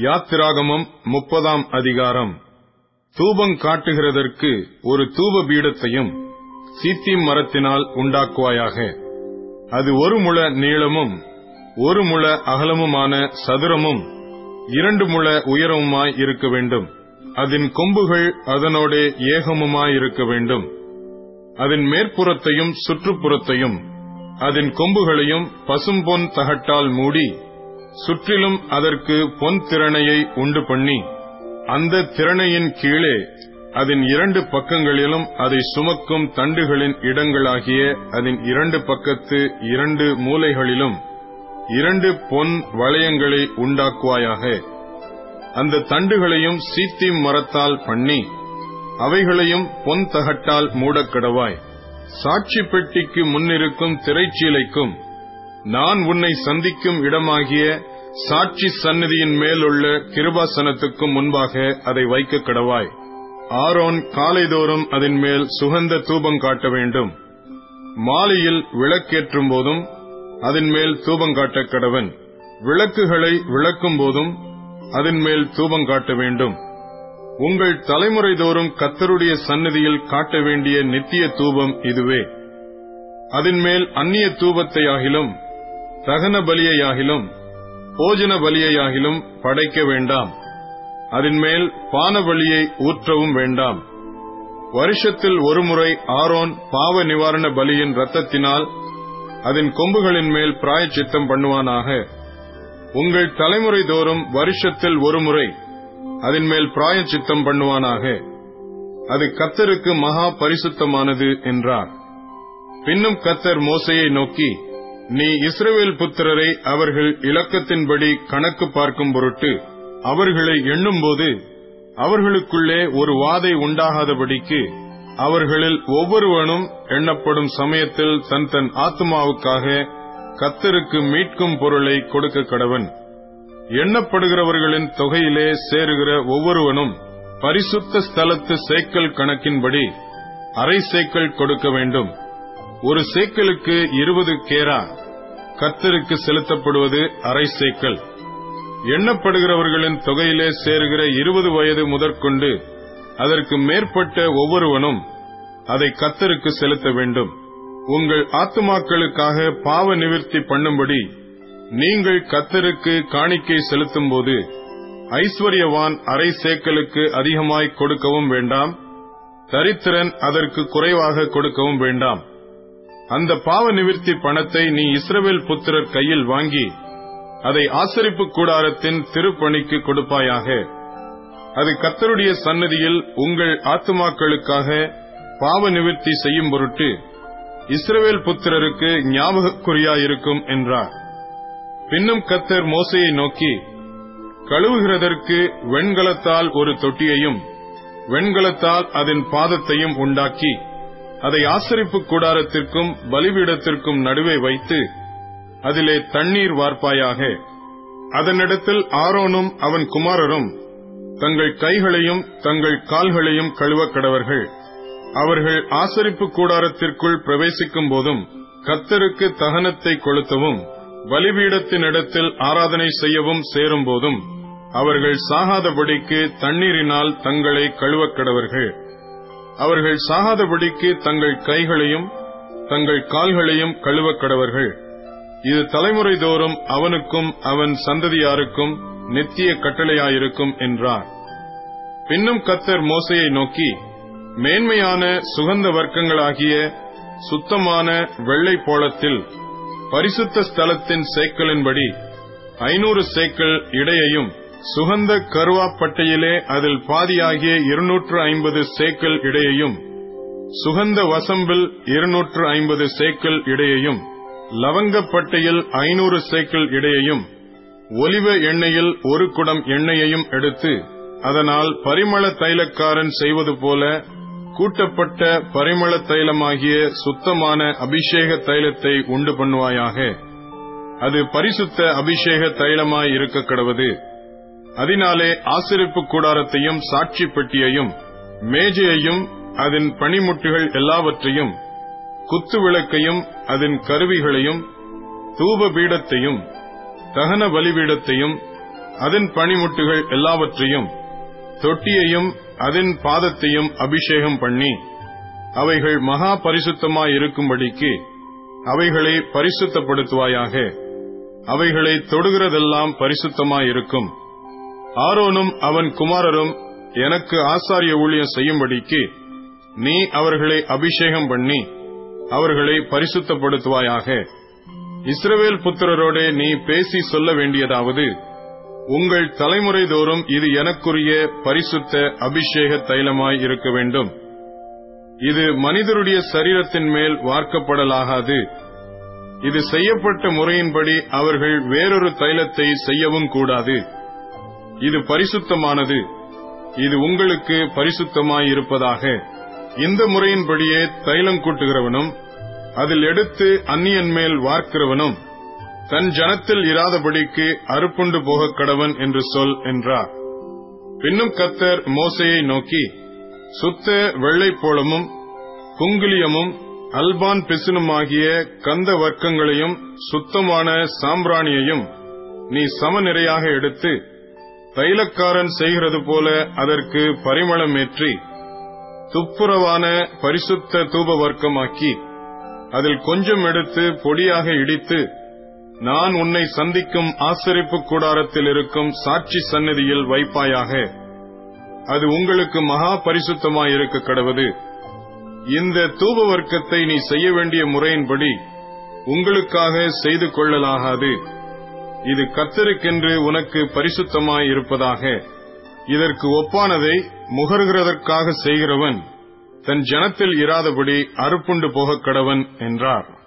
யாத்திராகமம் முப்பதாம் அதிகாரம். தூபம் காட்டுகிறதற்கு ஒரு தூப பீடத்தையும் சீத்தியம் மரத்தினால் உண்டாக்குவாயாக. அது ஒரு முழ நீளமும் ஒரு முழ அகலமுமான சதுரமும் இரண்டு முழ உயரமுமாய் இருக்க வேண்டும். அதன் கொம்புகள் அதனோடே ஏகமுமாயிருக்க வேண்டும். அதன் மேற்புறத்தையும் சுற்றுப்புறத்தையும் அதன் கொம்புகளையும் பசும்பொன் தகட்டால் மூடி சுற்றிலும் அதற்கு பொன் திறனையை உண்டு பண்ணி அந்த திறனையின் கீழே அதன் இரண்டு பக்கங்களிலும் அதை சுமக்கும் தண்டுகளின் இடங்களாகிய அதன் இரண்டு பக்கத்து இரண்டு மூலைகளிலும் இரண்டு பொன் வளையங்களை உண்டாக்குவாயாக. அந்த தண்டுகளையும் சீத்தி மரத்தால் பண்ணி அவைகளையும் பொன் தகட்டால் மூடக்கடவாய் சாட்சி பெட்டிக்கு முன்னிருக்கும் திரைச்சீலைக்கும் நான் உன்னை சந்திக்கும் இடமாகிய சாட்சி சந்நிதியின் மேலுள்ள கிருபாசனத்துக்கும் முன்பாக அதை வைக்க கடவாய். ஆரோன் காலைதோறும் அதன் மேல் சுகந்த தூபம் காட்ட வேண்டும். மாலையில் விளக்கேற்றும் போதும் அதன் மேல் தூபம் காட்ட கடவன். விளக்குகளை விளக்கும் போதும் அதன் மேல் தூபம் காட்ட வேண்டும். உங்கள் தலைமுறை தோறும் கத்தருடைய சந்நிதியில் காட்ட வேண்டிய நித்திய தூபம் இதுவே. அதன் மேல் அந்நிய தூபத்தையாகிலும் தகன பலியையாகிலும் போஜன பலியையாகிலும் படைக்க வேண்டாம். அதன் மேல் பான பலியை ஊற்றவும் வேண்டாம். வருஷத்தில் ஒருமுறை ஆரோன் பாவ நிவாரண பலியின் ரத்தத்தினால் அதன் கொம்புகளின் மேல் பிராயச்சித்தம் பண்ணுவானாக. உங்கள் தலைமுறை தோறும் வருஷத்தில் ஒருமுறை அதன் மேல் பிராயச்சித்தம் பண்ணுவானாக. அது கத்தருக்கு மகா பரிசுத்தமானது என்றார். பின்னும் கத்தர் மோசையை நோக்கி நீ இஸ்ரவேல் புத்திரரை அவர்கள் இலக்கத்தின்படி கணக்கு பார்க்கும் பொருட்டு அவர்களை எண்ணும்போது அவர்களுக்குள்ளே ஒரு வாதை உண்டாகாதபடிக்கு அவர்களில் ஒவ்வொருவனும் எண்ணப்படும் சமயத்தில் தன் தன் ஆத்மாவுக்காக கத்தருக்கு மீட்கும் பொருளை கொடுக்க கடவன். எண்ணப்படுகிறவர்களின் தொகையிலே சேருகிற ஒவ்வொருவனும் பரிசுத்த ஸ்தலத்து சேக்கல் கணக்கின்படி அரை சேக்கல் கொடுக்க வேண்டும். ஒரு சேக்கலுக்கு இருபது கேரா கத்தருக்கு செலுத்தப்படுவது அரை சேக்கல். எண்ணப்படுகிறவர்களின் தொகையிலே சேருகிற இருபது வயது முதற்கொண்டு அதற்கு மேற்பட்ட ஒவ்வொருவனும் அதை கத்தருக்கு செலுத்த வேண்டும். உங்கள் ஆத்துமாக்களுக்காக பாவ நிவர்த்தி பண்ணும்படி நீங்கள் கத்தருக்கு காணிக்கை செலுத்தும் போது ஐஸ்வர்யவான் அரை சேக்கலுக்கு அதிகமாய் கொடுக்கவும் வேண்டாம். தரித்திரன் அதற்கு குறைவாக கொடுக்கவும் வேண்டாம். அந்த பாவ நிவர்த்தி பணத்தை நீ இஸ்ரவேல் புத்திரர் கையில் வாங்கி அதை ஆசரிப்பு கூடாரத்தின் திருப்பணிக்கு கொடுப்பாயாக. அது கத்தருடைய சன்னதியில் உங்கள் ஆத்துமாக்களுக்காக பாவ நிவர்த்தி செய்யும் பொருட்டு இஸ்ரவேல் புத்திரருக்கு ஞாபகக்குறியாயிருக்கும் என்றார். பின்னும் கத்தர் மோசையை நோக்கி கழுவுகிறதற்கு வெண்கலத்தால் ஒரு தொட்டியையும் வெண்கலத்தால் அதன் பாதத்தையும் உண்டாக்கி அதை ஆசரிப்பு கூடாரத்திற்கும் பலிபீடத்திற்கும் நடுவே வைத்து அதிலே தண்ணீர் வார்ப்பாயாக. அதனிடத்தில் ஆரோனும் அவன் குமாரரும் தங்கள் கைகளையும் தங்கள் கால்களையும் கழுவ கடவர்கள். அவர்கள் ஆசரிப்பு கூடாரத்திற்குள் பிரவேசிக்கும் போதும் கத்தருக்கு தகனத்தை கொளுத்தவும் பலிபீடத்தினிடத்தில் ஆராதனை செய்யவும் சேரும் போதும் அவர்கள் சாகாதபடிக்கு தண்ணீரினால் தங்களை கழுவக் கடவர்கள். அவர்கள் சாகாதபடிக்கு தங்கள் கைகளையும் தங்கள் கால்களையும் கழுவ கடவர்கள். இது தலைமுறை தோறும் அவனுக்கும் அவன் சந்ததியாருக்கும் நித்திய கட்டளையாயிருக்கும் என்றார். பின்னும் கத்தர் மோசையை நோக்கி மேன்மையான சுகந்த வர்க்கங்களாகிய சுத்தமான வெள்ளை போளத்தில் பரிசுத்த ஸ்தலத்தின் சேக்கலின்படி ஐநூறு சேக்கல் இடையையும் சுகந்த கருவாப்பட்டையிலே அதில் பாதியாகிய இருநூற்று ஐம்பது சேக்கல் இடையையும் சுகந்த வசம்பில் இருநூற்று ஐம்பது சேக்கல் இடையையும் லவங்கப்பட்டையில் ஐநூறு சேக்கல் இடையையும் ஒலிவ எண்ணெயில் ஒரு குடம் எண்ணெயையும் எடுத்து அதனால் பரிமள தைலக்காரன் செய்வது போல கூட்டப்பட்ட பரிமள தைலமாகிய சுத்தமான அபிஷேக தைலத்தை உண்டு பண்ணுவாயாக. அது பரிசுத்த அபிஷேக தைலமாய் இருக்க கடவுது. அதனாலே ஆசிரிப்பு கூடாரத்தையும் சாட்சி பெட்டியையும் மேஜையையும் அதன் பனிமுட்டுகள் எல்லாவற்றையும் குத்து விளக்கையும் அதன் கருவிகளையும் தூப பீடத்தையும் தகன பலிபீடத்தையும் அதன் பனிமுட்டுகள் எல்லாவற்றையும் தொட்டியையும் அதன் பாதத்தையும் அபிஷேகம் பண்ணி அவைகள் மகா பரிசுத்தமாயிருக்கும்படிக்கு அவைகளை பரிசுத்தப்படுத்துவாயாக. அவைகளை தொடுகிறதெல்லாம் பரிசுத்தமாயிருக்கும். ஆரோனும் அவன் குமாரரும் எனக்கு ஆசாரிய ஊழியம் செய்யும்படிக்கு நீ அவர்களை அபிஷேகம் பண்ணி அவர்களை பரிசுத்தப்படுத்துவாயாக. இஸ்ரவேல் புத்திரரோடே நீ பேசி சொல்ல வேண்டியதாவது உங்கள் தலைமுறை தோறும் இது எனக்குரிய பரிசுத்த அபிஷேக தைலமாய் இருக்க வேண்டும். இது மனிதருடைய சரீரத்தின் மேல் வார்க்கப்படலாகாது. இது செய்யப்பட்ட முறையின்படி அவர்கள் வேறொரு தைலத்தை செய்யவும் கூடாது. இது பரிசுத்தமானது. இது உங்களுக்கு பரிசுத்தமாயிருப்பதாக. இந்த முறையின்படியே தைலம் கூட்டுகிறவனும் அதில் எடுத்து அந்நியன் மேல் வார்க்கிறவனும் தன் ஜனத்தில் இராதபடிக்கு அறுப்புண்டு போகக் கடவன் என்று சொல் என்றார். பின்னும் கத்தர் மோசையை நோக்கி சுத்த வெள்ளைப்போளமும் குங்குலியமும் அல்பான் பிசினுமாகிய கந்த வர்க்கங்களையும் சுத்தமான சாம்பிராணியையும் நீ சமநிறையாக எடுத்து தைலக்காரன் செய்கிறது போல அதற்கு பரிமளமேற்றி துப்புரவான பரிசுத்த தூப வர்க்கமாக்கி அதில் கொஞ்சம் எடுத்து பொடியாக இடித்து நான் உன்னை சந்திக்கும் ஆசரிப்பு கூடாரத்தில் இருக்கும் சாட்சி சந்நிதியில் வைப்பாயாக. அது உங்களுக்கு மகா பரிசுத்தமாயிருக்க கடவுது. இந்த தூப வர்க்கத்தை நீ செய்ய வேண்டிய முறையின்படி உங்களுக்காக செய்து கொள்ளலாகாது. இது கத்தருக்கென்று உனக்கு பரிசுத்தமாய் இருப்பதாக. இதற்கு ஒப்பானதை முகர்கிறதற்காக செய்கிறவன் தன் ஜனத்தில் இராதபடி அறுப்புண்டு போகக் கடவன் என்றார்.